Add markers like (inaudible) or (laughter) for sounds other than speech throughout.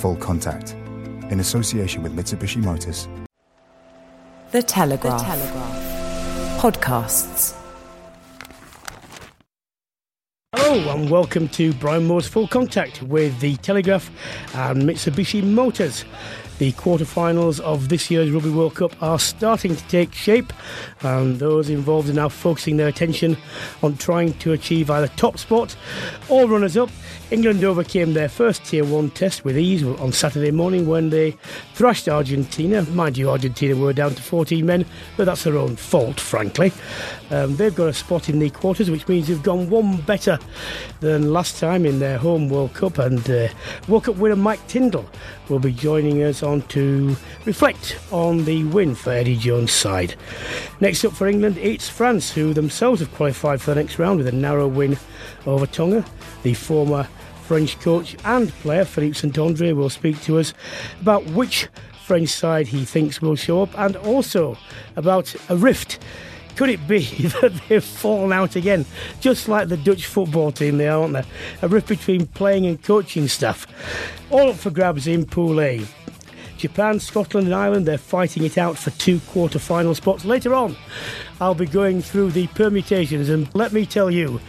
Full Contact, in association with Mitsubishi Motors. The Telegraph. The Telegraph. Podcasts. Hello and welcome to Brian Moore's Full Contact with the Telegraph and Mitsubishi Motors. The quarterfinals of this year's Rugby World Cup are starting to take shape, and those involved are now focusing their attention on trying to achieve either top spot or runners up. England overcame their first Tier 1 test with ease on Saturday morning when they thrashed Argentina. Mind you, Argentina were down to 14 men, but that's their own fault, frankly. Um, they've got a spot in the quarters, which means they've gone one better than last time in their home World Cup. And uh, World Cup winner Mike Tindall will be joining us on to reflect on the win for Eddie Jones' side. Next up for England, it's France, who themselves have qualified for the next round with a narrow win over Tonga. The former French coach and player Philippe Saint-Andre will speak to us about which French side he thinks will show up and also about a rift. Could it be (laughs) that they've fallen out again, just like the Dutch football team, they aren't there? A rift between playing and coaching staff. All up for grabs in Pool A. Japan, Scotland, and Ireland, they're fighting it out for two quarter final spots. Later on, I'll be going through the permutations, and let me tell you,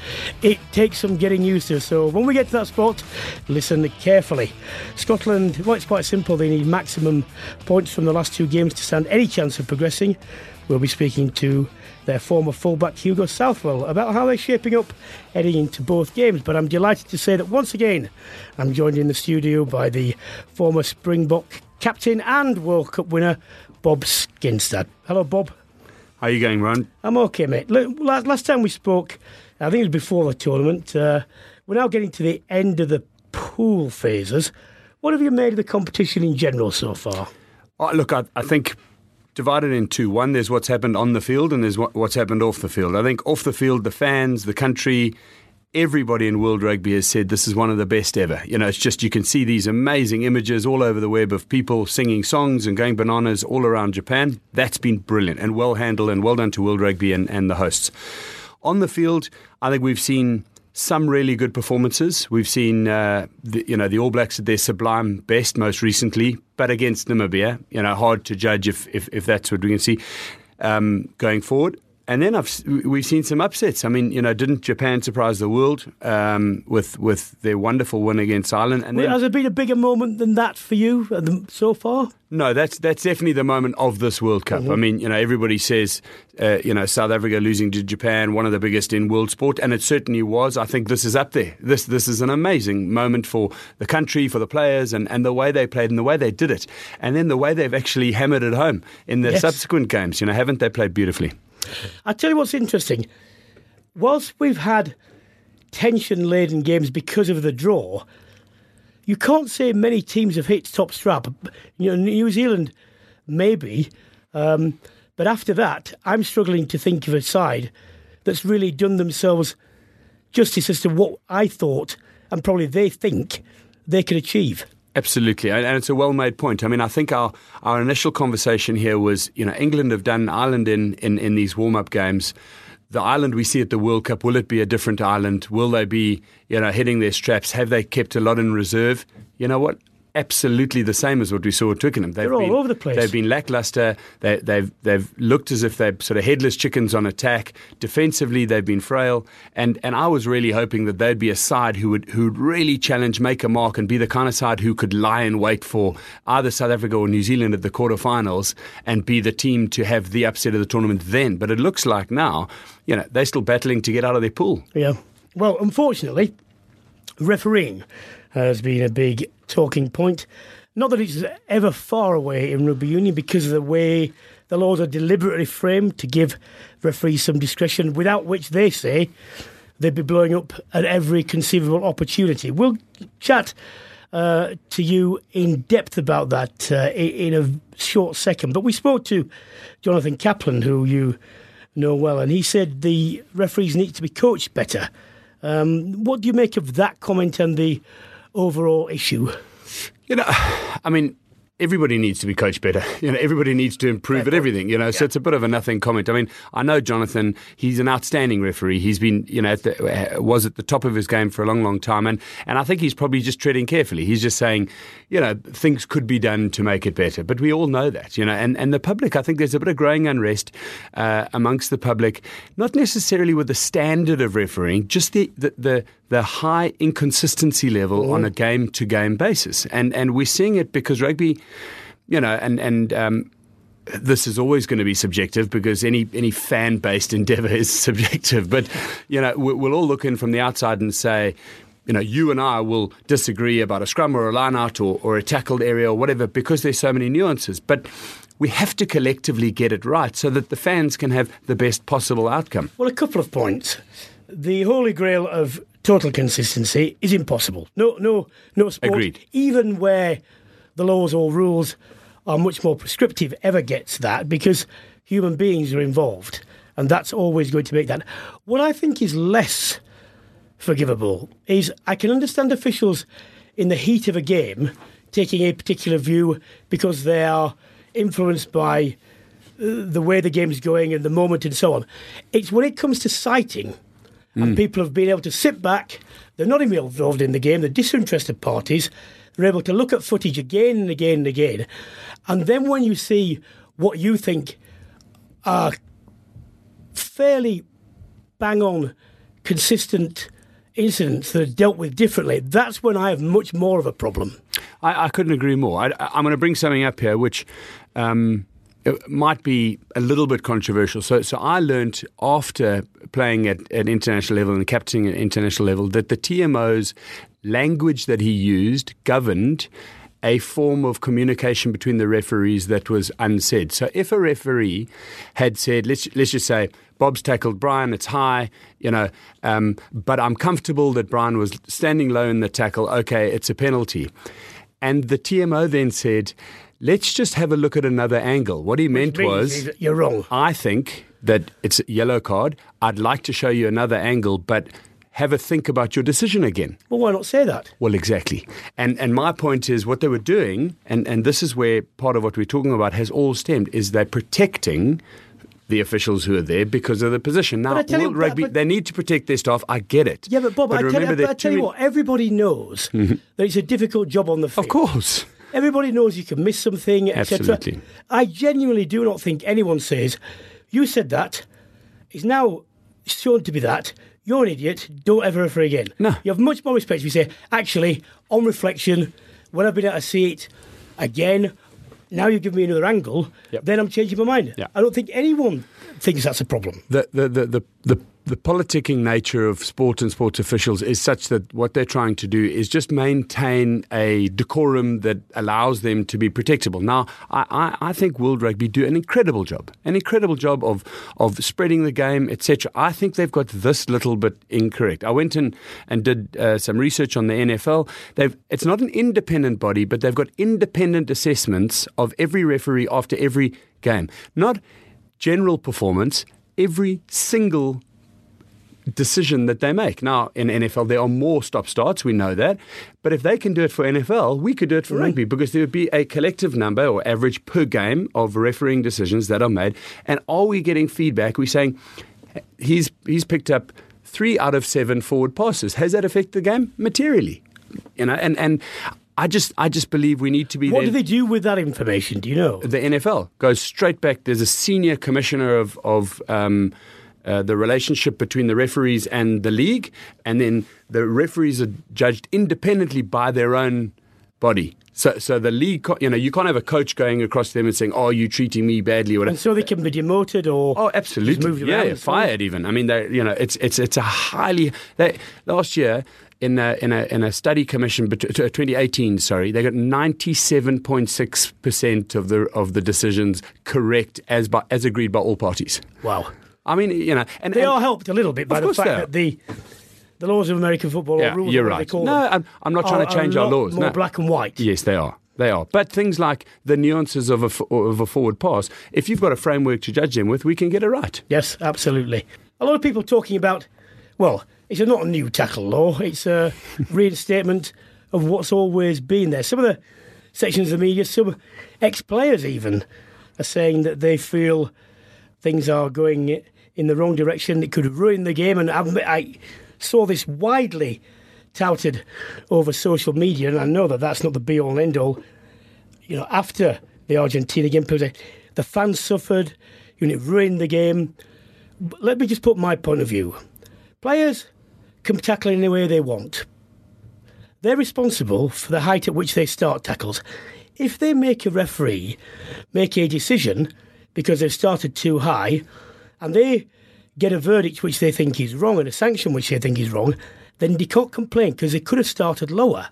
it takes some getting used to. So when we get to that spot, listen carefully. Scotland, well, it's quite simple. They need maximum points from the last two games to stand any chance of progressing. We'll be speaking to their former fullback Hugo Southwell about how they're shaping up heading into both games. But I'm delighted to say that once again, I'm joined in the studio by the former Springbok captain and World Cup winner, Bob Skinstad. Hello, Bob. How are you going, Ron? I'm okay, mate. Look, last, last time we spoke, I think it was before the tournament. Uh, we're now getting to the end of the pool phases. What have you made of the competition in general so far? Oh, look, I, I think divided in two. One, there's what's happened on the field, and there's what, what's happened off the field. I think off the field, the fans, the country, everybody in world rugby has said this is one of the best ever. You know, it's just you can see these amazing images all over the web of people singing songs and going bananas all around Japan. That's been brilliant and well handled and well done to world rugby and, and the hosts. On the field, I think we've seen some really good performances. We've seen, uh, the, you know, the All Blacks at their sublime best most recently, but against Namibia, you know, hard to judge if if, if that's what we can see um, going forward. And then I've, we've seen some upsets. I mean, you know, didn't Japan surprise the world um, with with their wonderful win against Ireland? And well, then, has there been a bigger moment than that for you so far? No, that's that's definitely the moment of this World Cup. Mm-hmm. I mean, you know, everybody says, uh, you know, South Africa losing to Japan, one of the biggest in world sport, and it certainly was. I think this is up there. This this is an amazing moment for the country, for the players, and, and the way they played and the way they did it, and then the way they've actually hammered it home in the yes. subsequent games. You know, haven't they played beautifully? I tell you what's interesting. Whilst we've had tension laden games because of the draw, you can't say many teams have hit top strap. You know, New Zealand, maybe. Um, but after that, I'm struggling to think of a side that's really done themselves justice as to what I thought and probably they think they could achieve. Absolutely, and it's a well-made point. I mean, I think our, our initial conversation here was, you know, England have done Ireland in, in, in these warm-up games. The Ireland we see at the World Cup, will it be a different Ireland? Will they be, you know, hitting their straps? Have they kept a lot in reserve? You know what? Absolutely the same as what we saw at Twickenham. They've They're all been, over the place. They've been lackluster. They, they've they've looked as if they're sort of headless chickens on attack. Defensively, they've been frail. And and I was really hoping that they'd be a side who would who would really challenge, make a mark, and be the kind of side who could lie in wait for either South Africa or New Zealand at the quarterfinals and be the team to have the upset of the tournament then. But it looks like now, you know, they're still battling to get out of their pool. Yeah. Well, unfortunately, refereeing has been a big talking point. Not that it's ever far away in rugby union because of the way the laws are deliberately framed to give referees some discretion, without which they say they'd be blowing up at every conceivable opportunity. We'll chat uh, to you in depth about that uh, in a short second. But we spoke to Jonathan Kaplan, who you know well, and he said the referees need to be coached better. Um, what do you make of that comment and the overall issue? You know, I mean, everybody needs to be coached better. (laughs) You know, everybody needs to improve at everything. You know, yeah. so it's a bit of a nothing comment. I mean, I know Jonathan; he's an outstanding referee. He's been, you know, at the, uh, was at the top of his game for a long, long time, and and I think he's probably just treading carefully. He's just saying, you know, things could be done to make it better. But we all know that, you know, and and the public. I think there's a bit of growing unrest uh, amongst the public, not necessarily with the standard of refereeing, just the the, the the high inconsistency level mm. on a game to game basis. And and we're seeing it because rugby, you know, and and um, this is always going to be subjective because any any fan based (laughs) endeavour is subjective. But you know, we'll all look in from the outside and say. You know, you and I will disagree about a scrum or a line out or, or a tackled area or whatever because there's so many nuances. But we have to collectively get it right so that the fans can have the best possible outcome. Well, a couple of points. The holy grail of total consistency is impossible. No, no, no sport, Agreed. even where the laws or rules are much more prescriptive, ever gets that because human beings are involved, and that's always going to make that. What I think is less forgivable is I can understand officials in the heat of a game taking a particular view because they are influenced by uh, the way the game is going and the moment and so on. It's when it comes to citing Mm. And people have been able to sit back, they're not involved in the game, they're disinterested parties, they're able to look at footage again and again and again. And then when you see what you think are fairly bang on, consistent incidents that are dealt with differently, that's when I have much more of a problem. I, I couldn't agree more. I, am going to bring something up here which. Um, it might be a little bit controversial. So, so I learned after playing at, at international level and captaining at international level that the TMO's language that he used governed a form of communication between the referees that was unsaid. So if a referee had said, let's let's just say Bob's tackled Brian, it's high, you know, um, but I'm comfortable that Brian was standing low in the tackle. Okay, it's a penalty, and the TMO then said Let's just have a look at another angle. What he meant was you're wrong. I think that it's a yellow card. I'd like to show you another angle, but have a think about your decision again. Well, why not say that? Well, exactly. And and my point is what they were doing, and, and this is where part of what we're talking about has all stemmed, is they're protecting the officials who are there because of the position. Now, World Rugby, they need to protect their staff. I get it. Yeah, but Bob, but I, tell you, I tell you what, everybody knows (laughs) mm-hmm. that it's a difficult job on the field. Of course. Everybody knows you can miss something, etc. I genuinely do not think anyone says, you said that, it's now shown to be that, you're an idiot, don't ever refer again. No. You have much more respect if you say, actually, on reflection, when I've been able to see it again, now you give me another angle, yep. then I'm changing my mind. Yeah. I don't think anyone thinks that's a problem. The, the, the, the, the the politicking nature of sport and sports officials is such that what they're trying to do is just maintain a decorum that allows them to be protectable. Now, I, I, I think World Rugby do an incredible job, an incredible job of of spreading the game, etc. I think they've got this little bit incorrect. I went in and did uh, some research on the NFL. They've it's not an independent body, but they've got independent assessments of every referee after every game, not general performance. Every single decision that they make. Now, in NFL, there are more stop starts, we know that. But if they can do it for NFL, we could do it for mm. rugby because there would be a collective number or average per game of refereeing decisions that are made. And are we getting feedback? We're saying he's, he's picked up three out of seven forward passes. Has that affected the game? Materially. You know, and, and I just I just believe we need to be What there. do they do with that information? Do you know? the NFL goes straight back. There's a senior commissioner of of um, uh, the relationship between the referees and the league, and then the referees are judged independently by their own body. So, so the league, you know, you can't have a coach going across to them and saying, "Oh, you treating me badly," or. And so they can be demoted or Oh, absolutely. yeah, around yeah, and so on. fired even. I mean, they, you know, it's it's it's a highly. They, last year in a, in a in a study commission, bet- 2018, sorry, they got 97.6 percent of the of the decisions correct as by, as agreed by all parties. Wow. I mean, you know, and They and- are helped a little bit by the fact that the the laws of American football Yeah, rules, you're right. They call No, them, I'm- I'm not trying to change our laws, More no. black and white. Yes, they are. They are. But things like the nuances of a, of a forward pass, if you've got a framework to judge them with, we can get it right. Yes, absolutely. A lot of people talking about, well, it's not a new tackle law. It's a (laughs) reinstatement of what's always been there. Some of the sections of the media, some ex-players even, are saying that they feel things are going in the wrong direction. It could ruin the game. And I, I saw this widely touted over social media, and I know that that's not the be-all and end-all. You know, after the Argentina game, people say the fans suffered. You know, it ruined the game. But let me just put my point of view. Players can tackle in any way they want. They're responsible for the height at which they start tackles. If they make a referee make a decision because they've started too high and they get a verdict which they think is wrong and a sanction which they think is wrong, then they can't complain because they could have started lower.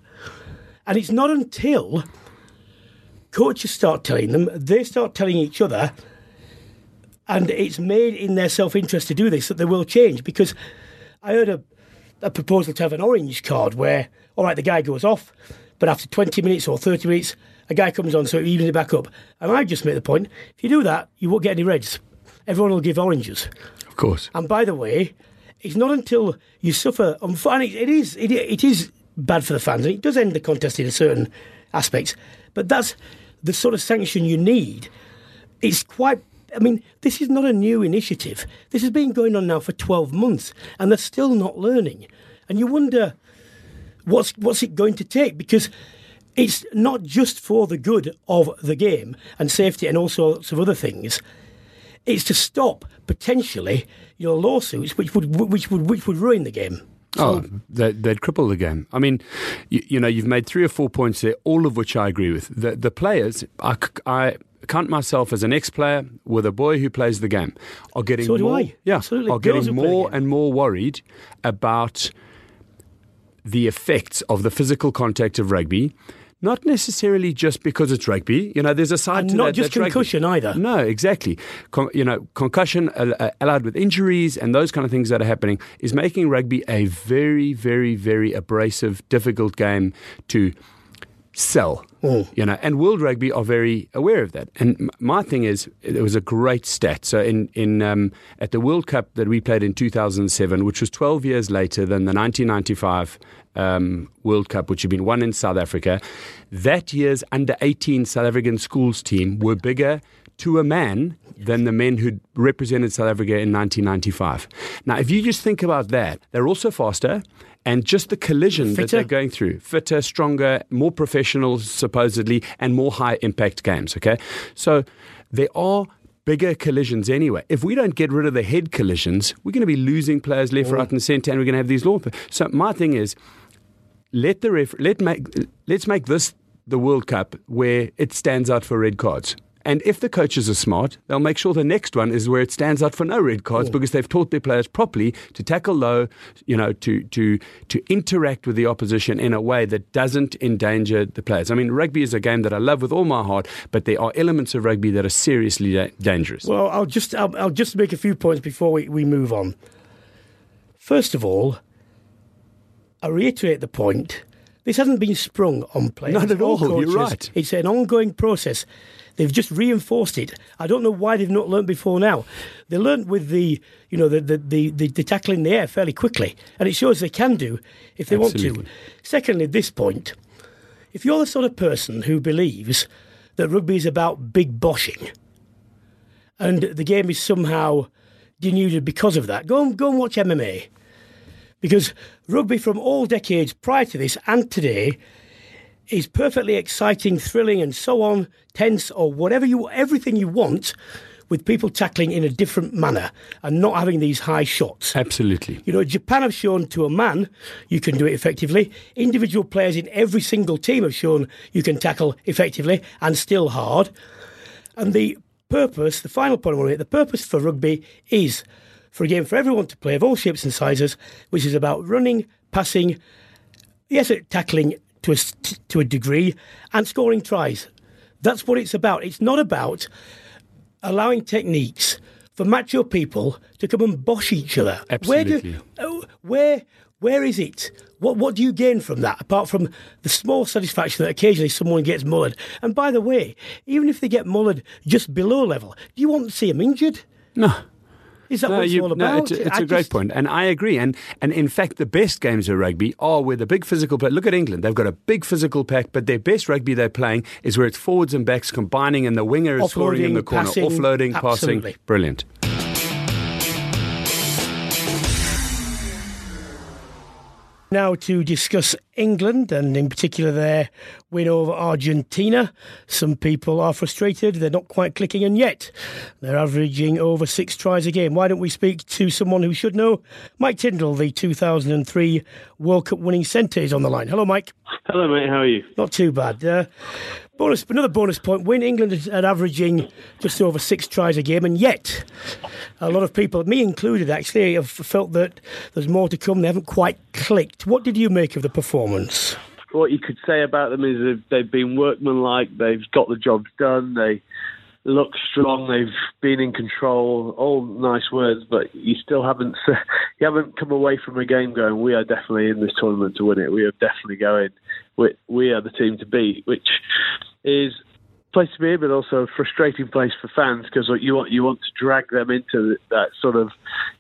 And it's not until coaches start telling them, they start telling each other, and it's made in their self interest to do this that they will change. Because I heard a, a proposal to have an orange card where, all right, the guy goes off, but after 20 minutes or 30 minutes, a guy comes on, so it evens it back up. And I just make the point if you do that, you won't get any reds. Everyone will give oranges. Of course. And by the way, it's not until you suffer. And it it is it, it is bad for the fans, and it does end the contest in certain aspects. But that's the sort of sanction you need. It's quite. I mean, this is not a new initiative. This has been going on now for twelve months, and they're still not learning. And you wonder what's what's it going to take because. It's not just for the good of the game and safety and all sorts of other things it's to stop potentially your lawsuits, which would which would which would ruin the game. Oh, they'd, they'd cripple the game. I mean, you, you know, you've made three or four points there, all of which I agree with. The, the players, I count myself as an ex-player with a boy who plays the game, are getting So more, I. yeah, Absolutely. are Girls getting who play the more and more worried about the effects of the physical contact of rugby. Not necessarily just because it's rugby. You know, there's a side And to not that. just that's rugby. concussion either. No, exactly. Con- you know, concussion uh, allied with injuries and those kind of things that are happening is making rugby a very, very, very abrasive, difficult game to sell. You know, and World Rugby are very aware of that. And my thing is, it was a great stat. So in in um, at the World Cup that we played in 2007, which was 12 years later than the 1995 um, World Cup, which had been won in South Africa, that year's under 18 South African schools team were bigger to a man than the men who represented South Africa in 1995. Now, if you just think about that, they're also faster. And just the collision that they're going through, fitter, stronger, more professional, supposedly, and more high impact games. Okay. So there are bigger collisions anyway. If we don't get rid of the head collisions, we're going to be losing players left, right, and centre, and we're going to have these law. So my thing is, let the ref, let make let's make this the World Cup where it stands out for red cards. And if the coaches are smart, they'll make sure the next one is where it stands out for no red cards because they've taught their players properly to tackle low, you know, to to to interact with the opposition in a way that doesn't endanger the players. I mean, rugby is a game that I love with all my heart, but there are elements of rugby that are seriously da- dangerous. Well, I'll just I'll, I'll just make a few points before we, we move on. First of all, I reiterate the point. This hasn't been sprung on players. Not at all, you're right. It's an ongoing process. They've just reinforced it. I don't know why they've not learnt before now. They learnt with the, you know, the the, the, the, the tackle in the air fairly quickly, and it shows they can do if they want to. Secondly, this point, if you're the sort of person who believes that rugby is about big boshing, and the game is somehow denuded because of that, go and go and watch MMA. Because rugby from all decades prior to this and today is perfectly exciting, thrilling, and so on, tense, or whatever you, everything you want, with people tackling in a different manner and not having these high shots. Absolutely. You know, Japan have shown to a man you can do it effectively. Individual players in every single team have shown you can tackle effectively and still hard. And the purpose, the final point I want to make, the purpose for rugby is for a game for everyone to play of all shapes and sizes, which is about running, passing, yes, tackling to a, to a degree, and scoring tries. That's what it's about. It's not about allowing techniques for macho people to come and bosh each other. Absolutely. Where, do, oh, where, where is it? What, what do you gain from that, apart from the small satisfaction that occasionally someone gets mullered? And by the way, even if they get mullered just below level, do you want to see them injured? No. Is that no, what it's you, all no, about? it's, it's I a great just- point, and I agree. And and in fact, the best games of rugby are with a big physical play. Look at England; they've got a big physical pack, but their best rugby they're playing is where it's forwards and backs combining, and the winger is scoring in the corner, passing, offloading, absolutely. passing. Brilliant. Now to discuss England and in particular their win over Argentina. Some people are frustrated, they're not quite clicking, and yet they're averaging over six tries a game. Why don't we speak to someone who should know? Mike Tindall, the 2003 World Cup winning centre, is on the line. Hello, Mike. Hello, mate. How are you? Not too bad. Uh, bonus, another bonus point win. England at averaging just over six tries a game, and yet a lot of people, me included, actually, have felt that there's more to come. They haven't quite clicked. What did you make of the performance? What you could say about them is they've been workmanlike. They've got the job done. They look strong. They've been in control. All nice words, but you still haven't (laughs) you haven't come away from a game going. We are definitely in this tournament to win it. We are definitely going. We, we are the team to beat, which is place to be, but also a frustrating place for fans because you want you want to drag them into that sort of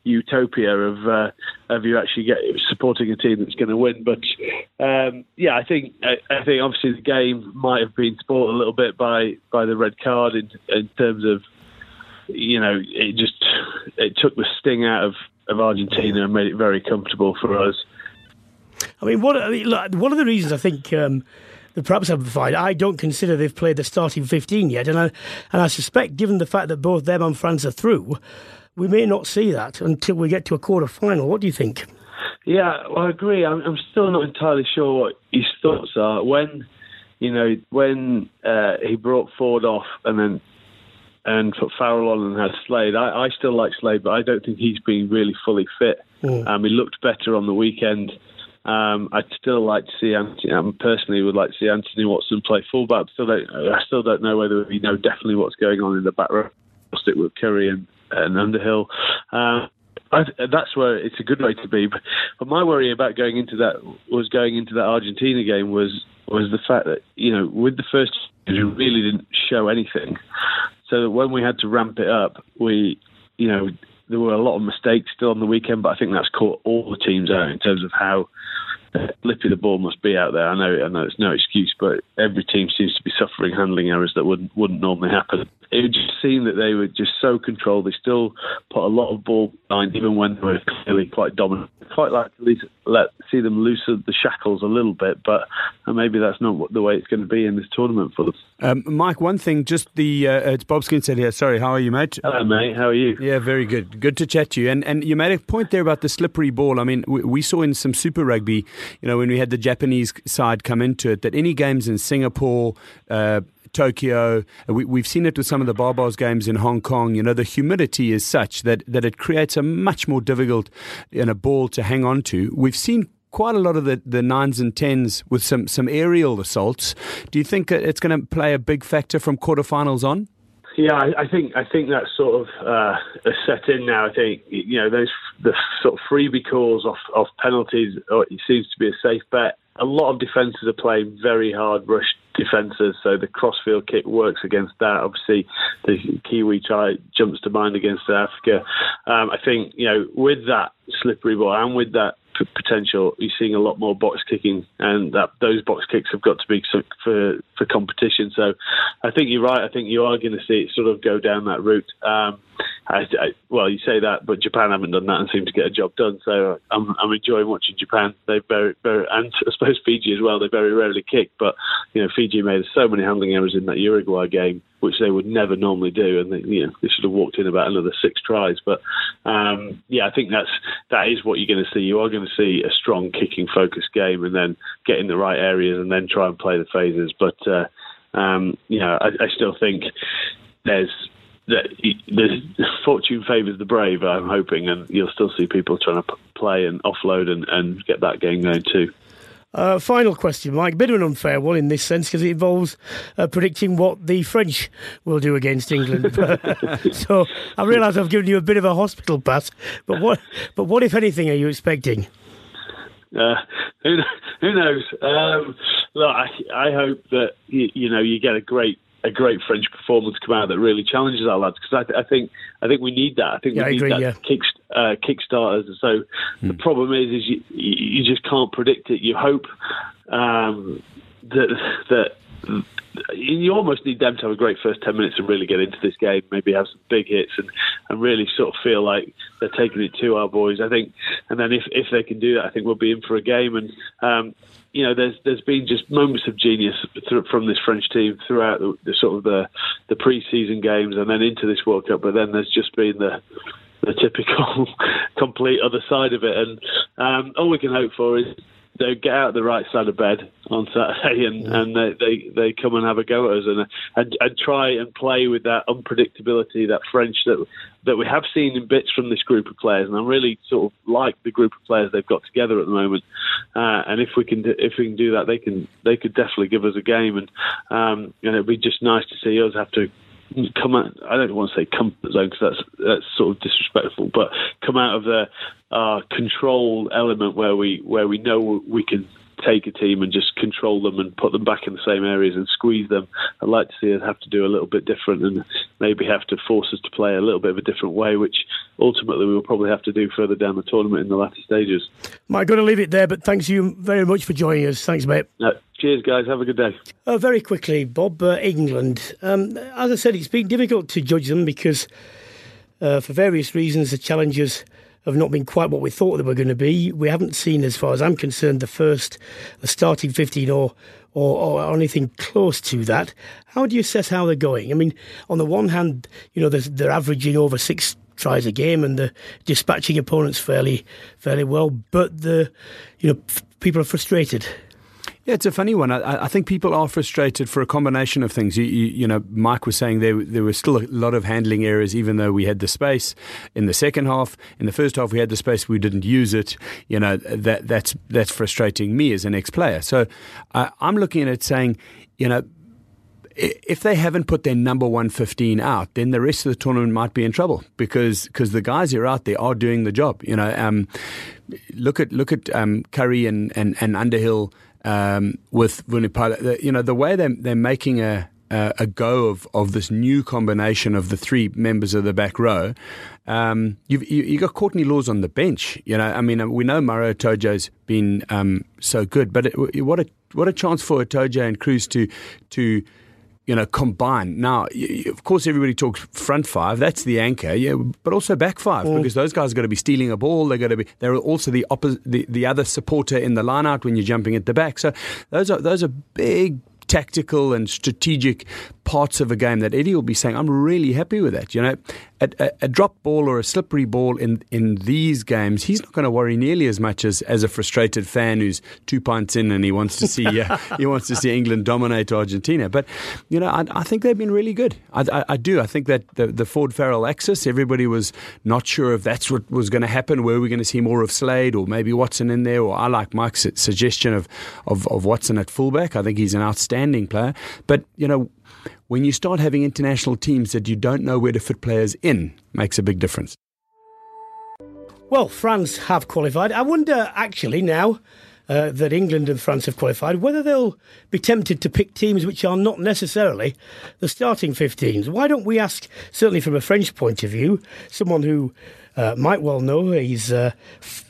utopia of uh, of you actually get supporting a team that's going to win. But um, yeah, I think I, I think obviously the game might have been spoiled a little bit by by the red card in in terms of you know it just it took the sting out of of Argentina and made it very comfortable for us. I mean, what, I mean, look, one of the reasons I think um, that perhaps have provided, I don't consider they've played the starting 15 yet, and I, and I suspect, given the fact that both them and France are through, we may not see that until we get to a quarter final. What do you think? Yeah, well, I agree. I'm, I'm still not entirely sure what his thoughts are. When, you know, when uh, he brought Ford off and then and put Farrell on and had Slade, I, I still like Slade, but I don't think he's been really fully fit. Um, he looked better on the weekend. Um, I'd still like to see Anthony. I personally would like to see Anthony Watson play fullback. Still don't, I still don't know whether we know definitely what's going on in the back row. I'll stick with Curry and, and Underhill. Um, I, that's where it's a good way to be. But, but my worry about going into that was going into that Argentina game was was the fact that you know with the first we really didn't show anything. So that when we had to ramp it up, we you know there were a lot of mistakes still on the weekend, but I think that's caught all the teams out in terms of how flippy the ball must be out there. I know, I know it's no excuse, but every team seems to be suffering handling errors that wouldn't wouldn't normally happen. It would just seem that they were just so controlled. They still put a lot of ball behind, even when they were clearly quite dominant. Quite like to let see them loosen the shackles a little bit, but maybe that's not the way it's going to be in this tournament for them. Um, Mike, one thing, just the uh, it's Bob here. Sorry, how are you, mate? Hello, mate. How are you? Yeah, very good. Good to chat to you. And and you made a point there about the slippery ball. I mean, we, we saw in some Super Rugby, you know, when we had the Japanese side come into it, that any games in Singapore. Uh, Tokyo. We, we've seen it with some of the Barbars games in Hong Kong. You know, the humidity is such that, that it creates a much more difficult in a ball to hang on to. We've seen quite a lot of the, the nines and tens with some, some aerial assaults. Do you think it's going to play a big factor from quarterfinals on? Yeah, I, I think I think that's sort of uh, set in now. I think you know those the sort of freebie calls off off penalties. Or it seems to be a safe bet. A lot of defences are playing very hard rush defences, so the crossfield kick works against that. Obviously, the Kiwi try jumps to mind against South Africa. Um, I think you know with that slippery ball and with that potential, you're seeing a lot more box kicking, and that those box kicks have got to be for for competition. So, I think you're right. I think you are going to see it sort of go down that route. Um, I, I, well, you say that, but Japan haven't done that and seem to get a job done. So I'm, I'm enjoying watching Japan. They very, very, and I suppose Fiji as well. They very rarely kick, but you know, Fiji made so many handling errors in that Uruguay game, which they would never normally do, and they, you know, they should have walked in about another six tries. But um, yeah, I think that's that is what you're going to see. You are going to see a strong kicking focused game, and then get in the right areas, and then try and play the phases. But uh, um, you know, I, I still think there's the fortune favours the brave. I'm hoping, and you'll still see people trying to play and offload and, and get that game going too. Uh, final question, Mike. Bit of an unfair one in this sense because it involves uh, predicting what the French will do against England. (laughs) (laughs) so I realise I've given you a bit of a hospital pass, but what, but what if anything, are you expecting? Uh, who, who knows? Um, look, I, I hope that you, you know you get a great a great French performance come out that really challenges our lads because I, th- I, think I think we need that. I think yeah, we need agree, that yeah. kick uh, kickstarters. So hmm. the problem is, is you you just can't predict it. You hope um, that that you almost need them to have a great first 10 minutes and really get into this game, maybe have some big hits and, and really sort of feel like they're taking it to our boys. I think, and then if, if they can do that, I think we'll be in for a game. And, um, you know, there's there's been just moments of genius from this French team throughout the, the sort of the the pre-season games and then into this World Cup. But then there's just been the the typical (laughs) complete other side of it. And um, all we can hope for is they get out the right side of bed on Saturday and, yeah. and they, they, they come and have a go at us and, and and try and play with that unpredictability, that French that that we have seen in bits from this group of players. And I really sort of like the group of players they've got together at the moment. Uh, and if we can do, if we can do that, they can they could definitely give us a game. And um, and it'd be just nice to see us have to come out. I don't want to say comfort zone because that's that's sort of disrespectful, but come out of the uh, control element where we where we know we can take a team and just control them and put them back in the same areas and squeeze them. I'd like to see us have to do a little bit different and maybe have to force us to play a little bit of a different way, which ultimately we will probably have to do further down the tournament in the latter stages. Mike, going to leave it there, but thanks you very much for joining us. Thanks, mate. Uh, cheers, guys. Have a good day. Uh, very quickly, Bob, uh, England. Um, as I said, it's been difficult to judge them because, uh, for various reasons, the challenges have not been quite what we thought they were going to be. We haven't seen, as far as I'm concerned, the first, the starting 15 or, or, or anything close to that. How do you assess how they're going? I mean, on the one hand, you know, they're, they're averaging over six tries a game and they're dispatching opponents fairly, fairly well, but the, you know, people are frustrated. Yeah, it's a funny one. I, I, think people are frustrated for a combination of things. You, you, you, know, Mike was saying there there were still a lot of handling errors, even though we had the space in the second half. In the first half, we had the space, we didn't use it. You know, that that's that's frustrating me as an ex-player. So uh, I'm looking at it saying, you know, if they haven't put their number 115 out, then the rest of the tournament might be in trouble because because the guys who are out there are doing the job. You know, um, look at look at um, Curry and, and, and Underhill um, with Vunipola. You know, the way they're, they're making a, a, a, go of, of this new combination of the three members of the back row. Um, you've you, you got Courtney Lawes on the bench. You know, I mean, we know Maro Itoje's been um, so good, but it, what a what a chance for Itoje and Kruis to to you know, combine. Now, of course, everybody talks front five. That's the anchor, yeah, but also back five mm. because those guys are going to be stealing a ball. They're going to be. They're also the opposite, the, the other supporter in the line out when you're jumping at the back. So those are those are big tactical and strategic parts of a game that Eddie will be saying, I'm really happy with that. You know, a, a, a drop ball or a slippery ball in, in these games, he's not going to worry nearly as much as, as a frustrated fan who's two pints in and he wants to see uh, (laughs) he wants to see England dominate Argentina. But you know, I, I think they've been really good. I, I, I, do. I think that the, the Ford Farrell axis, everybody was not sure if that's what was going to happen. Were we going to see more of Slade or maybe Watson in there? Or I like Mike's suggestion of, of, of Watson at fullback. I think he's an outstanding player. But you know, when you start having international teams that you don't know where to fit players in, makes a big difference. Well, France have qualified. I wonder, actually, now uh, that England and France have qualified, whether they'll be tempted to pick teams which are not necessarily the starting 15s. Why don't we ask, certainly from a French point of view, someone who uh, might well know, he's a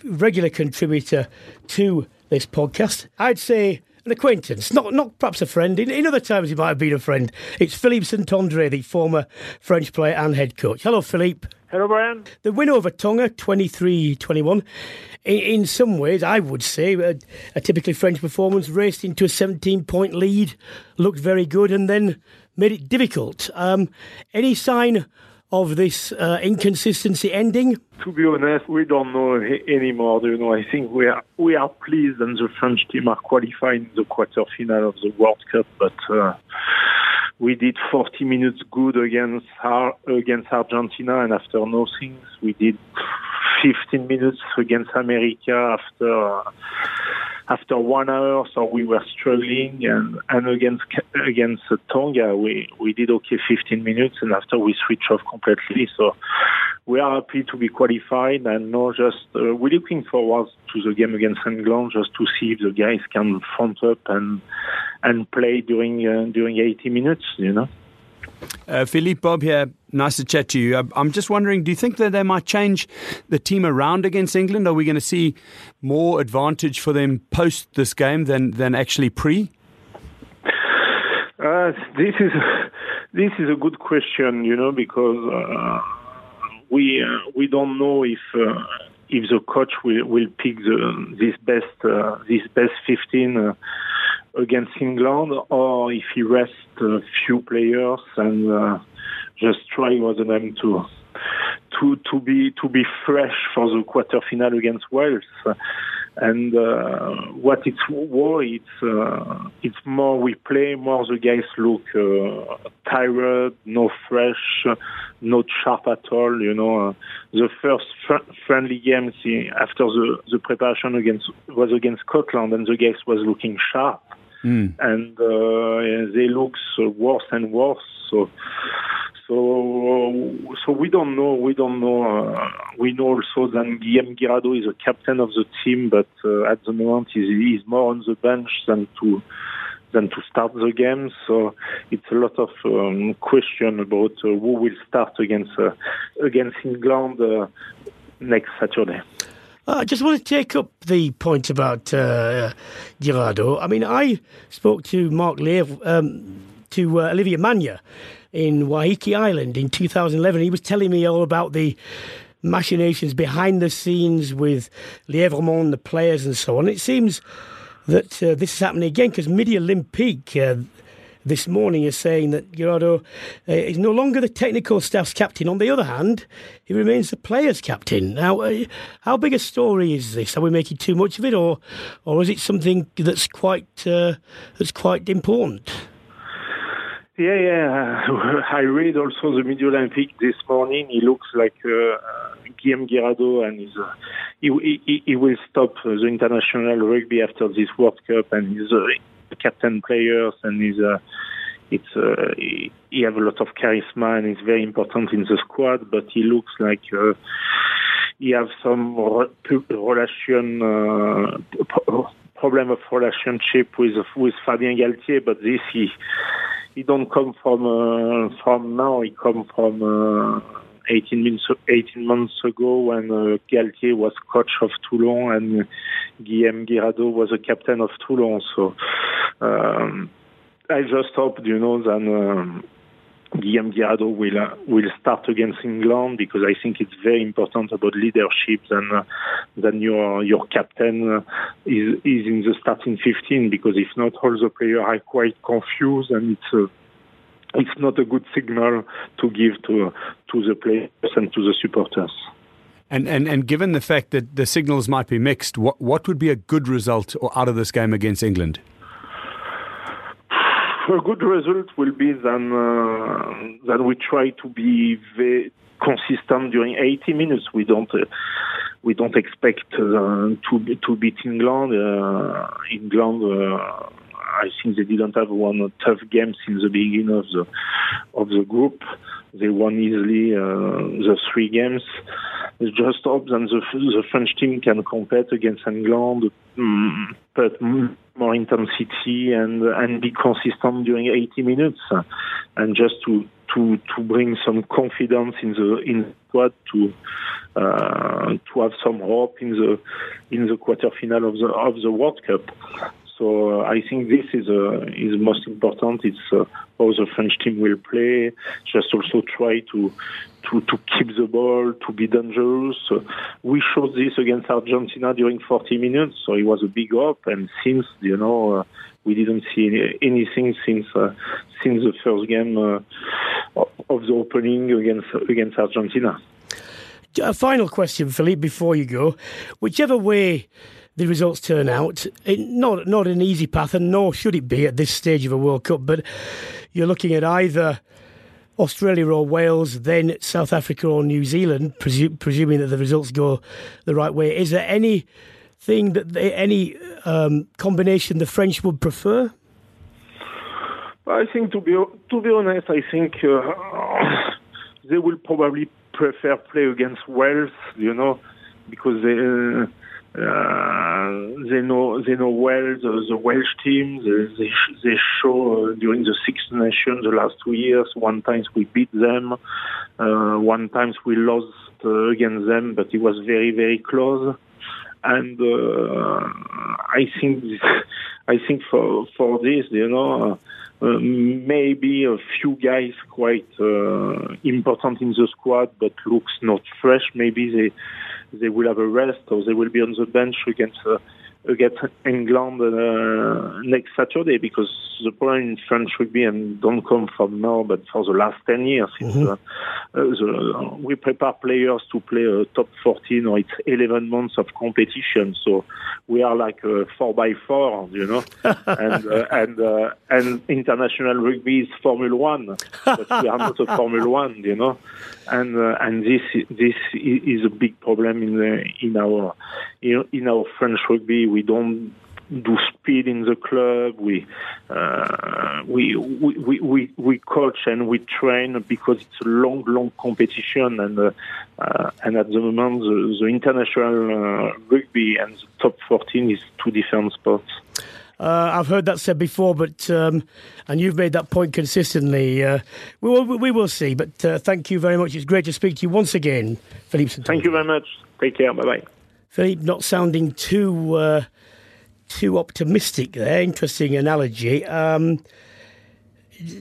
regular contributor to this podcast. I'd say an acquaintance, not not perhaps a friend. In, in other times, he might have been a friend. It's Philippe Saint-André, the former French player and head coach. Hello, Philippe. Hello, Brian. The win over Tonga, 23-21, in, in some ways, I would say, a, a typically French performance, raced into a 17-point lead, looked very good, and then made it difficult. Um, any sign of this uh, inconsistency ending? To be honest, we don't know anymore. You know, I think we are we are pleased, and the French team are qualifying the quarterfinal of the World Cup, but. Uh, we did 40 minutes good against against Argentina, and after nothing, we did 15 minutes against America after after one hour, so we were struggling, and, and against against Tonga, we, we did okay 15 minutes, and after we switched off completely. So we are happy to be qualified, and now just uh, we're looking forward to the game against England, just to see if the guys can front up and and play during uh, during 80 minutes, you know. Uh, Philippe Bob here. Nice to chat to you. I'm just wondering, do you think that they might change the team around against England? Are we going to see more advantage for them post this game than, than actually pre? Uh, this is this is a good question, you know, because uh, we uh, we don't know if uh, if the coach will will pick the this best this best 15 against England, or if he rests a few players and uh, just try with them to to to be to be fresh for the quarter final against Wales. And uh, what it's war, it's uh, it's more we play, more the guys look uh, tired, no fresh, not sharp at all. You know, uh, the first fr- friendly games after the the preparation against was against Scotland, and the guys was looking sharp mm. and uh, they look worse and worse. So, so, so we don't know. We don't know. Uh, we know also that Guilhem Guirado is a captain of the team, but uh, at the moment he's, he's more on the bench than to than to start the game. So it's a lot of um, question about uh, who will start against uh, against England uh, next Saturday. I just want to take up the point about uh, Guirado. I mean, I spoke to Mark Lear, um, to uh, Olivier Magne in Waiheke Island in 2011. He was telling me all about the machinations behind the scenes with Lièvremont, the players, and so on. It seems that uh, this is happening again because Midi Olympique, uh, this morning is saying that Guirado uh, is no longer the technical staff's captain. On the other hand, he remains the players' captain. Now, uh, how big a story is this? Are we making too much of it, or or is it something that's quite uh, that's quite important? Yeah, yeah. (laughs) I read also the Midi Olympique this morning. He looks like uh, Guilhem and he's, uh, he, he, he will stop the international rugby after this World Cup, and he's uh, captain players and he's uh, it's uh, he, have a lot of charisma and he's very important in the squad. But he looks like uh, he have some relation uh, problem of relationship with with Fabien Galthié. But this he he don't come from uh, from now. He come from. Uh, 18 months, 18 months ago when uh, Galthié was coach of Toulon and Guilhem Guirado was a captain of Toulon. So um, I just hope, you know, that um, Guilhem Guirado will uh, will start against England because I think it's very important about leadership than uh, than your your captain uh, is is in the starting 15 because if not, all the players are quite confused and it's. It's not a good signal to give to to the players and to the supporters. And, and and given the fact that the signals might be mixed, what what would be a good result out of this game against England? A good result will be that uh, that we try to be very consistent during 80 minutes. We don't uh, we don't expect uh, to to beat England. Uh, England uh, I think they didn't have one tough game since the beginning of the of the group. They won easily uh, the three games. It's Just hope that the, the French team can compete against England, but more intensity and and be consistent during 80 minutes, and just to to to bring some confidence in the in the squad to uh, to have some hope in the in the quarter final of the of the World Cup. So uh, I think this is uh, is most important. It's uh, how the French team will play. Just also try to to, to keep the ball, to be dangerous. Uh, we showed this against Argentina during 40 minutes, so it was a big up. And since you know, uh, we didn't see anything since uh, since the first game uh, of the opening against against Argentina. A final question, Philippe, before you go. Whichever way the results turn out, it, not not an easy path, and nor should it be at this stage of a World Cup. But you're looking at either Australia or Wales, then South Africa or New Zealand, presu- presuming that the results go the right way. Is there any thing that they, any um, combination the French would prefer? I think to be to be honest, I think uh, they will probably prefer play against Wales, you know, because they uh, uh, they know they know well the, the Welsh team. They they, show uh, during the Six Nations the last two years. One times we beat them, uh, one times we lost uh, against them, but it was very very close. And uh, I think I think for for this, you know. Uh, maybe a few guys quite uh, important in the squad, but looks not fresh. Maybe they they will have a rest or they will be on the bench against uh, against England uh, next Saturday because the problem in French rugby and don't come from now but for the last 10 years mm-hmm. uh, the, we prepare players to play a top 14 or it's 11 months of competition. So we are like a 4 by 4 you know? (laughs) And uh, and uh, and international rugby is Formula 1 but we are not a (laughs) Formula 1 you know? And uh, and this this is a big problem in the, in our in our French rugby. We don't do speed in the club. We, uh, we, we, we, we, coach and we train because it's a long, long competition. And, uh, uh, and at the moment, the, the international uh, rugby and the top 14 is two different sports. Uh, I've heard that said before, but um, and you've made that point consistently. Uh, we will we will see. But uh, thank you very much. It's great to speak to you once again, Philippe. Thank you very much. Take care. Bye bye. Philippe, not sounding too uh, too optimistic there. Interesting analogy. Um,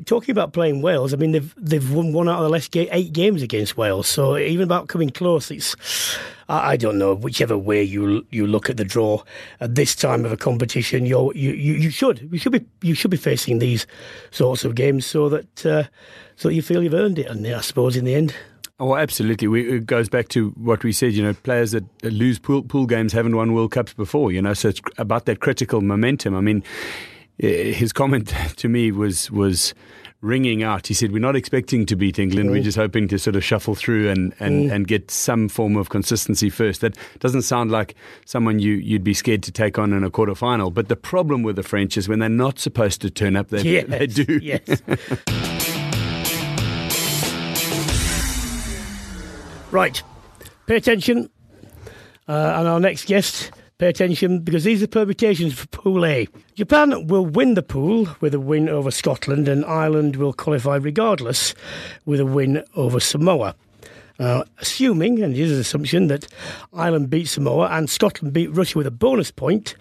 talking about playing Wales, I mean they've they've won one out of the last eight games against Wales. So even about coming close, it's I, I, don't know. Whichever way you you look at the draw at this time of a competition, you you you should you should be you should be facing these sorts of games so that uh, so you feel you've earned it. And I suppose in the end. Oh, absolutely. We, it goes back to what we said. You know, players that lose pool, pool games haven't won World Cups before. You know, so it's about that critical momentum. I mean, eh, his comment (laughs) to me was was ringing out. He said, "We're not expecting to beat England. Mm. We're just hoping to sort of shuffle through and and, mm. and get some form of consistency first. That doesn't sound like someone you you'd be scared to take on in a quarter final. But the problem with the French is when they're not supposed to turn up, they, yes. they do. Yes. (laughs) Right, pay attention. Uh, and our next guest, pay attention because these are permutations for Pool A. Japan will win the pool with a win over Scotland, and Ireland will qualify regardless with a win over Samoa. Uh, assuming, and here's an assumption, that Ireland beat Samoa and Scotland beat Russia with a bonus point,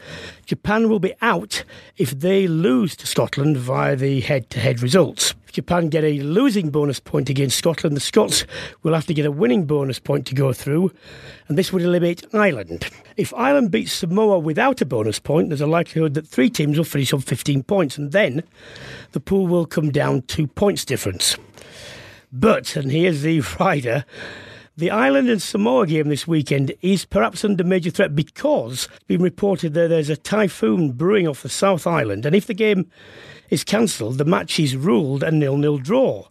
Japan will be out if they lose to Scotland via the head to head results. If Japan get a losing bonus point against Scotland, the Scots will have to get a winning bonus point to go through, and this would eliminate Ireland. If Ireland beats Samoa without a bonus point, there's a likelihood that three teams will finish on 15 points, and then the pool will come down two points difference. But, and here's the (laughs) rider, the Ireland and Samoa game this weekend is perhaps under major threat because it's been reported that there's a typhoon brewing off the South Island, and if the game is cancelled, the match is ruled a nil-nil draw,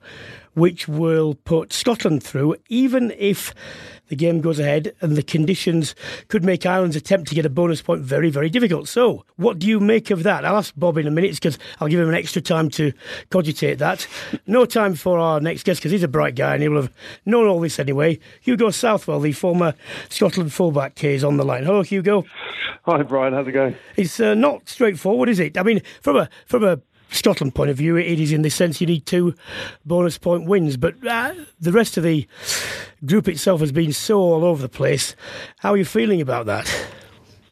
which will put Scotland through, even if the game goes ahead, and the conditions could make Ireland's attempt to get a bonus point very, very difficult. So, what do you make of that? I'll ask Bob in a minute because I'll give him an extra time to cogitate that. No time for our next guest because he's a bright guy and he will have known all this anyway. Hugo Southwell, the former Scotland fullback, is on the line. Hello, Hugo. Hi, Brian. How's it going? It's uh, not straightforward, is it? I mean, from a from a Scotland point of view, it is in the sense you need two bonus point wins. But uh, the rest of the group itself has been so all over the place. How are you feeling about that?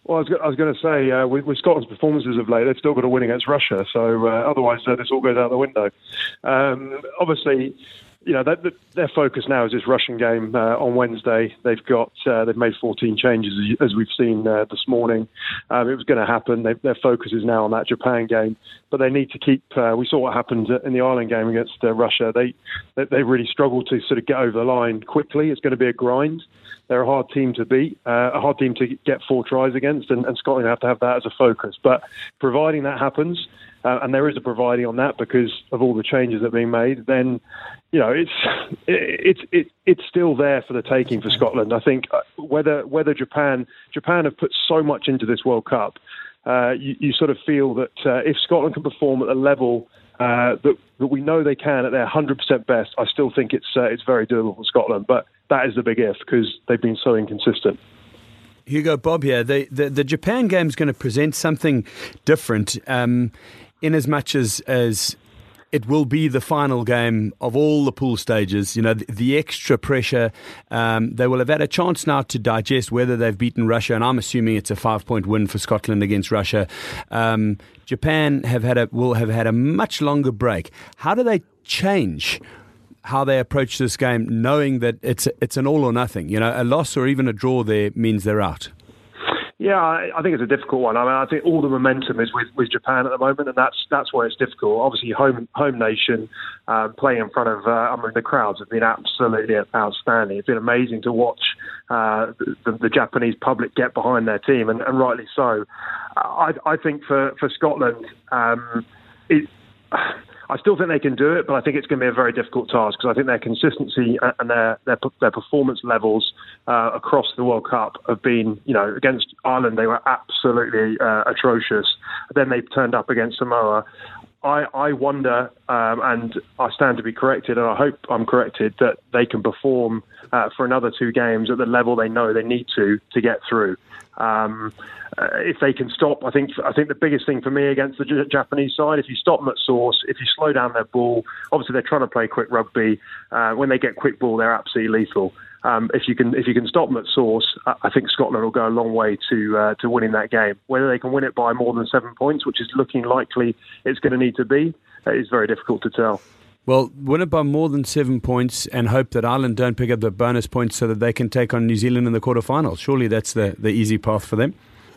Well, I was, going to say, uh, with, with, Scotland's performances of late, they've still got a win against Russia. So uh, otherwise, uh, this all goes out the window. Um, obviously, you know, that, that, their focus now is this Russian game uh, on Wednesday. They've got uh, they've made 14 changes as we've seen uh, this morning. Um, it was going to happen. They, their focus is now on that Japan game, but they need to keep. Uh, we saw what happened in the Ireland game against uh, Russia. They, they they really struggled to sort of get over the line quickly. It's going to be a grind. They're a hard team to beat, uh, a hard team to get four tries against, and, and Scotland have to have that as a focus. But providing that happens, uh, and there is a providing on that because of all the changes that are being made, then you know it's it's it, it's still there for the taking for Scotland. I think uh, whether whether Japan Japan have put so much into this World Cup, uh, you, you, sort of feel that uh, if Scotland can perform at the level uh, that that we know they can at their 100% best, I still think it's uh, it's very doable for Scotland. But that is the big if because they've been so inconsistent. Hugo Bob here. The, the, the Japan game is going to present something different. Um, in as much as as it will be the final game of all the pool stages. You know, the, the extra pressure. Um, they will have had a chance now to digest whether they've beaten Russia, and I'm assuming it's a five point win for Scotland against Russia. Um, Japan have had a will have had a much longer break. How do they change? How they approach this game, knowing that it's it's an all or nothing. You know, a loss or even a draw there means they're out. Yeah, I, think it's a difficult one. I mean, I think all the momentum is with, with Japan at the moment, and that's that's where it's difficult. Obviously, home home nation uh, playing in front of. Uh, I mean, the crowds have been absolutely outstanding. It's been amazing to watch uh, the, the Japanese public get behind their team, and, and rightly so. I, I think for for Scotland, um, it. I still think they can do it, but I think it's going to be a very difficult task because I think their consistency and their their, their performance levels uh, across the World Cup have been, you know, against Ireland they were absolutely uh, atrocious. Then they turned up against Samoa. I, I wonder, um, and I stand to be corrected, and I hope I'm corrected, that they can perform uh, for another two games at the level they know they need to to get through. Um, uh, if they can stop, I think I think the biggest thing for me against the J- Japanese side, if you stop them at source, if you slow down their ball, obviously they're trying to play quick rugby. Uh, when they get quick ball, they're absolutely lethal. Um, if you can if you can stop them at source, I think Scotland will go a long way to uh, to winning that game. Whether they can win it by more than seven points, which is looking likely it's going to need to be, is very difficult to tell. Well, win it by more than seven points and hope that Ireland don't pick up the bonus points so that they can take on New Zealand in the quarterfinals. Surely that's the, the easy path for them.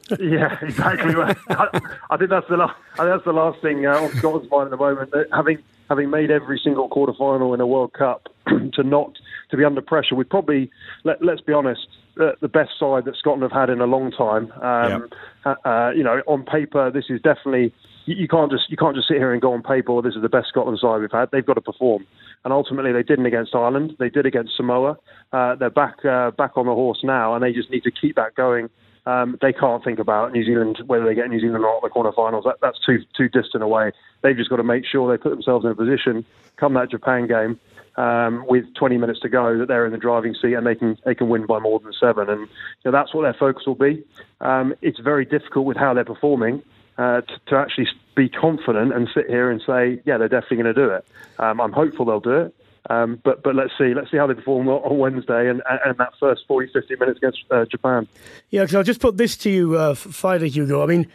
(laughs) yeah, exactly. I, I, think that's the last. I think that's the last thing uh, on Scotland's mind at the moment. That having having made every single quarter final in a World Cup, (clears throat) to not to be under pressure, we probably let, us be honest, uh, the best side that Scotland have had in a long time. Um, yep. uh, uh, you know, on paper, this is definitely you, you, can't just you can't just sit here and go on paper. This is the best Scotland side we've had. They've got to perform, and ultimately they didn't against Ireland. They did against Samoa. Uh, they're back uh, back on the horse now, and they just need to keep that going. Um, they can't think about New Zealand whether they get New Zealand or not the quarterfinals. That, that's too too distant away. They've just got to make sure they put themselves in a position come that Japan game um, with 20 minutes to go that they're in the driving seat and they can they can win by more than seven. And you know, that's what their focus will be. Um, it's very difficult with how they're performing uh, to, to, actually be confident and sit here and say, yeah, they're definitely going to do it. Um, I'm hopeful they'll do it. Um, but but let's see let's see how they perform on Wednesday and, and that first 40 50 minutes against uh, Japan. Yeah, because I'll just put this to you, uh, finally, Hugo. I mean,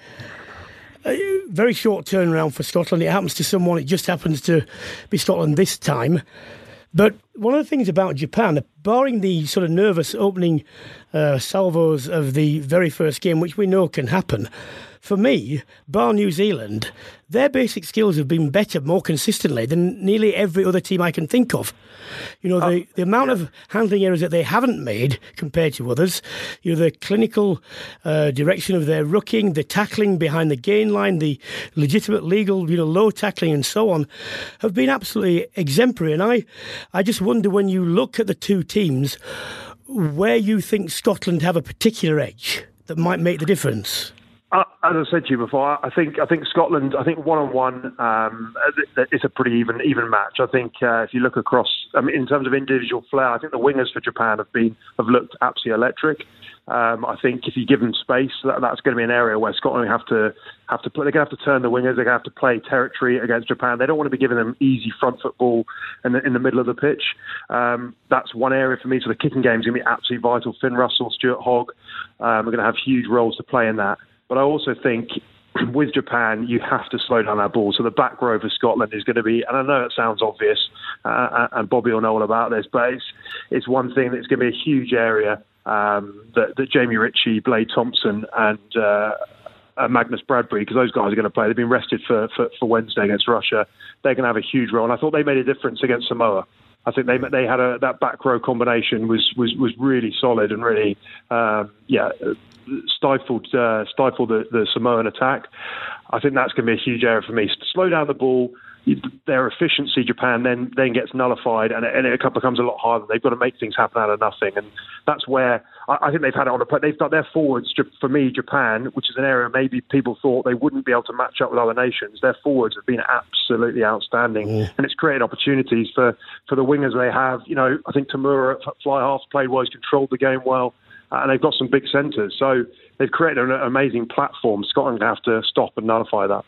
very short turnaround for Scotland. It happens to someone. It just happens to be Scotland this time. But one of the things about Japan, barring the sort of nervous opening uh, salvos of the very first game, which we know can happen, for me, bar New Zealand, their basic skills have been better more consistently than nearly every other team I can think of. You know, the, the amount of handling errors that they haven't made compared to others, you know, the clinical uh, direction of their rucking, the tackling behind the gain line, the legitimate legal, you know, low tackling and so on, have been absolutely exemplary. And I, I just wonder when you look at the two teams, where you think Scotland have a particular edge that might make the difference. Uh, as I said to you before, I think I think Scotland. I think one on one, it's a pretty even even match. I think uh, if you look across, I mean, in terms of individual flair, I think the wingers for Japan have been have looked absolutely electric. Um, I think if you give them space, that, that's going to be an area where Scotland have to have to play. They're going to have to turn the wingers. They're going to have to play territory against Japan. They don't want to be giving them easy front football in the, in the middle of the pitch. Um, that's one area for me. So the kicking game is going to be absolutely vital. Finn Russell, Stuart Hogg um, are going to have huge roles to play in that. But I also think (clears throat) with Japan, you have to slow down that ball. So the back row for Scotland is going to be, and I know it sounds obvious, uh, and Bobby will know all about this, but it's, it's one thing that's going to be a huge area um, that, that, Jamie Ritchie, Blade Thomson, and uh, uh, Magnus Bradbury, because those guys are going to play. They've been rested for, for, for Wednesday against Russia. They're going to have a huge role, and I thought they made a difference against Samoa. I think they they had a that back row combination was was was really solid and really um, yeah stifled uh, stifled the, the Samoan attack. I think that's going to be a huge area for me. Slow down the ball, their efficiency, Japan, then then gets nullified, and it, and it becomes a lot harder. They've got to make things happen out of nothing, and that's where I, I think they've had it on a. Play. They've got their forwards for me, Japan, which is an area maybe people thought they wouldn't be able to match up with other nations. Their forwards have been absolutely outstanding, mm. and it's created opportunities for for the wingers they have. You know, I think Tamura at fly half played well, he's controlled the game well, and they've got some big centres. So they've created an amazing platform. Scotland have to stop and nullify that.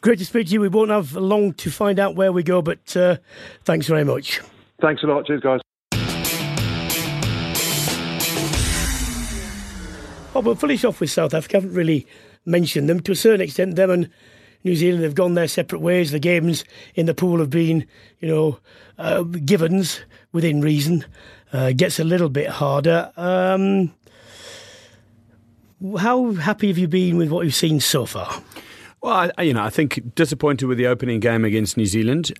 Great to speak to you. We won't have long to find out where we go, but uh, thanks very much. Thanks a lot. Cheers, guys. Oh, we'll finish off with South Africa. I haven't really mentioned them. To a certain extent, them and New Zealand have gone their separate ways. The games in the pool have been, you know, uh, givens within reason. Uh, gets a little bit harder. Um, how happy have you been with what you've seen so far? Well, I, you know, I think disappointed with the opening game against New Zealand,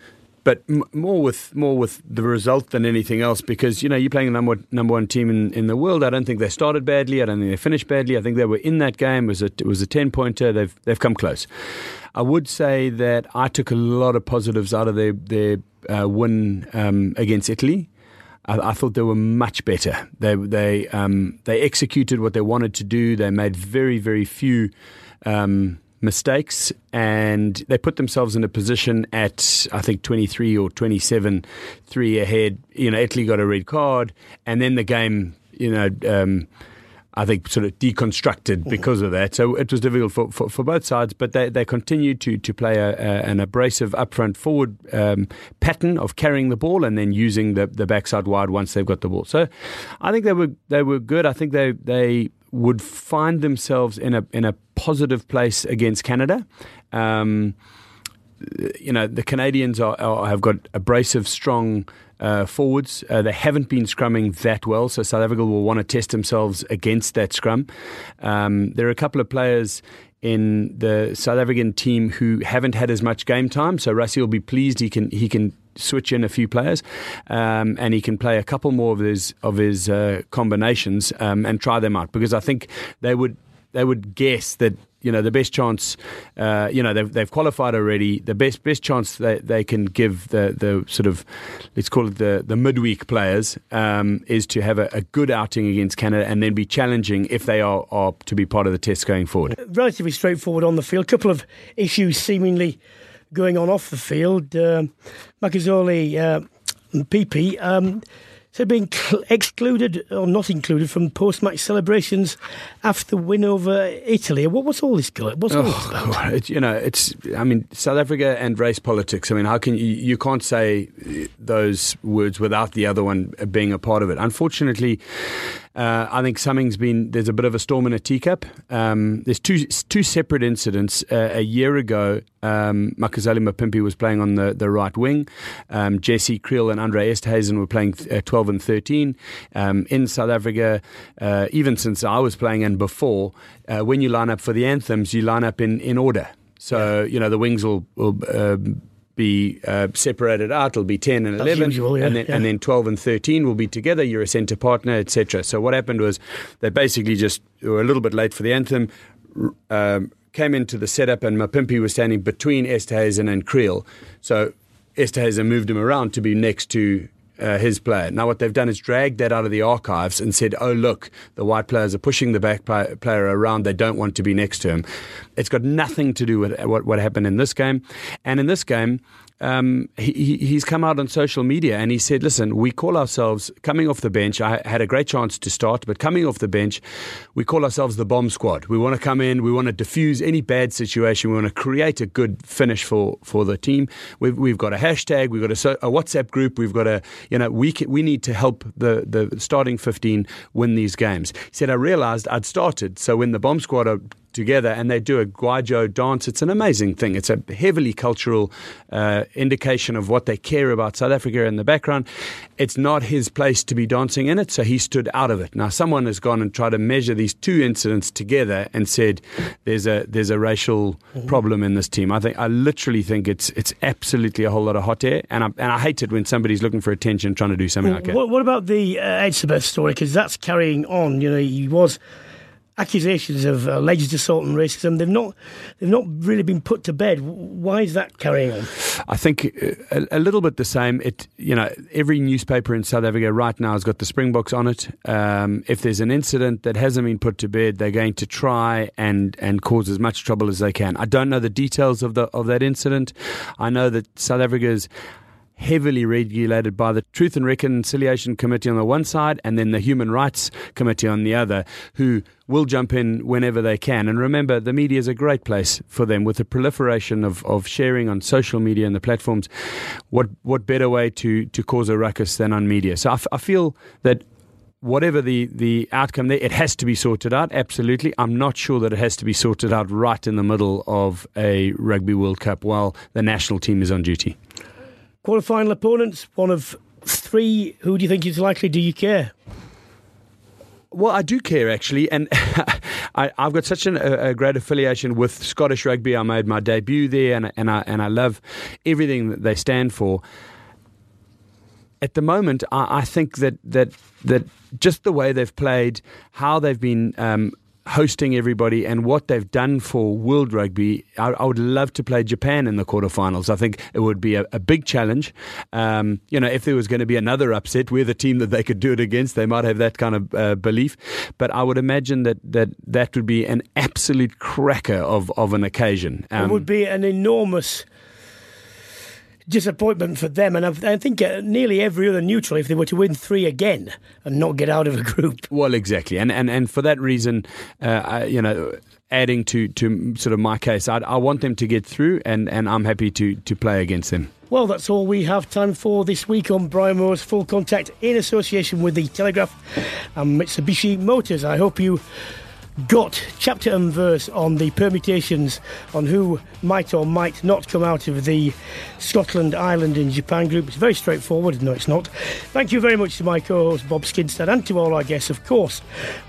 but more with more with the result than anything else. Because you know you're playing the number number one team in, in the world. I don't think they started badly. I don't think they finished badly. I think they were in that game. It was a, it was a ten pointer. They've they've come close. I would say that I took a lot of positives out of their their uh, win um, against Italy. I, I, thought they were much better. They they um, they executed what they wanted to do. They made very very few. Um, mistakes and they put themselves in a position at I think 23 or 27 3 ahead you know Italy got a red card and then the game you know um, I think sort of deconstructed mm-hmm. because of that. So it was difficult for, for, for both sides, but they, they continued to, to play a, a, an abrasive upfront forward um, pattern of carrying the ball and then using the, the backside wide once they've got the ball. So I think they were they were good. I think they they would find themselves in a in a positive place against Canada. Um, you know, the Canadians are, are, have got abrasive, strong uh, forwards. Uh, they haven't been scrumming that well, so South Africa will want to test themselves against that scrum. Um, there are a couple of players in the South African team who haven't had as much game time, so Rassie will be pleased he can he can switch in a few players, um, and he can play a couple more of his of his uh, combinations um, and try them out because I think they would they would guess that you know the best chance uh, you know they've, they've qualified already the best best chance they, they can give the the sort of let's call it the the midweek players um, is to have a, a, good outing against Canada and then be challenging if they are, are to be part of the test going forward relatively straightforward on the field A couple of issues seemingly going on off the field. Uh, Makazole uh, Pipi. Um, so being cl- excluded or not included from post-match celebrations after the win over Italy. What, what's all this going? What's all this about? It, you know, it's. I mean, South Africa and race politics. I mean, how can you? You can't say those words without the other one being a part of it. Unfortunately, uh, I think something's been there's a bit of a storm in a teacup. Um, there's two two separate incidents. Uh, a year ago, um, Makazole Mapimpi was playing on the, the right wing. Um, Jesse Kriel and Andre Esterhuizen were playing uh, 12 and 13 um, in South Africa. Uh, even since I was playing and before, uh, when you line up for the anthems, you line up in in order. So you know the wings will. will um, be uh, separated out. It'll be 10 and 11. Usual, yeah, and, then, yeah. and then 12 and 13 will be together. You're a centre partner, etc. So what happened was they basically just were a little bit late for the anthem, um, came into the setup, and Mapimpi was standing between Esterhuizen and Kriel. So Esterhuizen moved him around to be next to uh, his player. Now, what they've done is dragged that out of the archives and said, oh, look, the white players are pushing the back player around. They don't want to be next to him. It's got nothing to do with what, what happened in this game. And in this game, um, he, he's come out on social media and he said, listen, we call ourselves, coming off the bench, I had a great chance to start, but coming off the bench, we call ourselves the bomb squad. We want to come in, we want to diffuse any bad situation, we want to create a good finish for, for the team. We've, we've got a hashtag, we've got a, a WhatsApp group, we've got a, you know, we, can, we need to help the, the starting 15 win these games. He said, I realized I'd started, so when the bomb squad are together and they do a gwijo dance. It's an amazing thing. It's a heavily cultural uh, indication of what they care about South Africa in the background. It's not his place to be dancing in it, so he stood out of it. Now, someone has gone and tried to measure these two incidents together and said there's a there's a racial mm-hmm. problem in this team. I think I literally think it's it's absolutely a whole lot of hot air, and I, and I hate it when somebody's looking for attention trying to do something like that. What, what about the uh, Etzebeth story? Because that's carrying on. You know, he was accusations of alleged assault and racism. They've not, they've not really been put to bed. Why is that carrying on? I think uh, a, a, little bit the same. It, you know, every newspaper in South Africa right now has got the Springboks on it. Um, if there's an incident that hasn't been put to bed, they're going to try and and cause as much trouble as they can. I don't know the details of the of that incident. I know that South Africa's heavily regulated by the Truth and Reconciliation Committee on the one side and then the Human Rights Committee on the other, who will jump in whenever they can. And remember, the media is a great place for them with the proliferation of, of sharing on social media and the platforms. What what better way to, to cause a ruckus than on media? So I, f- I feel that whatever the, the outcome there, it has to be sorted out. Absolutely. I'm not sure that it has to be sorted out right in the middle of a Rugby World Cup while the national team is on duty. Quarterfinal opponents, one of three. Who do you think is likely? Do you care? Well, I do care actually, and (laughs) I, have got such an, a, a, great affiliation with Scottish rugby. I made my debut there, and, and I and I love everything that they stand for. At the moment, I, I think that that that just the way they've played, how they've been um, hosting everybody and what they've done for World Rugby, I, I, would love to play Japan in the quarterfinals. I think it would be a, a big challenge. Um, you know, if there was going to be another upset, we're the team that they could do it against. They might have that kind of uh, belief, but I would imagine that that that would be an absolute cracker of of an occasion. Um, it would be an enormous disappointment for them. And I think uh, nearly every other neutral, if they were to win three again and not get out of a group. Well, exactly. And and, and for that reason, uh, I, you know, adding to, to sort of my case, I, I want them to get through, and, and I'm happy to, to play against them. Well, that's all we have time for this week on Brian Moore's Full Contact in association with the Telegraph and Mitsubishi Motors. I hope you got chapter and verse on the permutations on who might or might not come out of the Scotland, Ireland, and Japan group. It's very straightforward. No, it's not. Thank you very much to my co host Bob Skinstad and to all our guests, of course.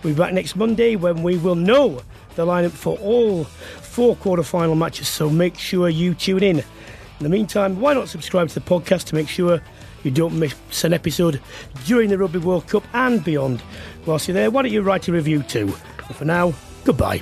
We'll be back next Monday when we will know the lineup for all four quarter final matches, so make sure you tune in. In the meantime, why not subscribe to the podcast to make sure you don't miss an episode during the Rugby World Cup and beyond. Whilst you're there, why don't you write a review too? And for now, goodbye.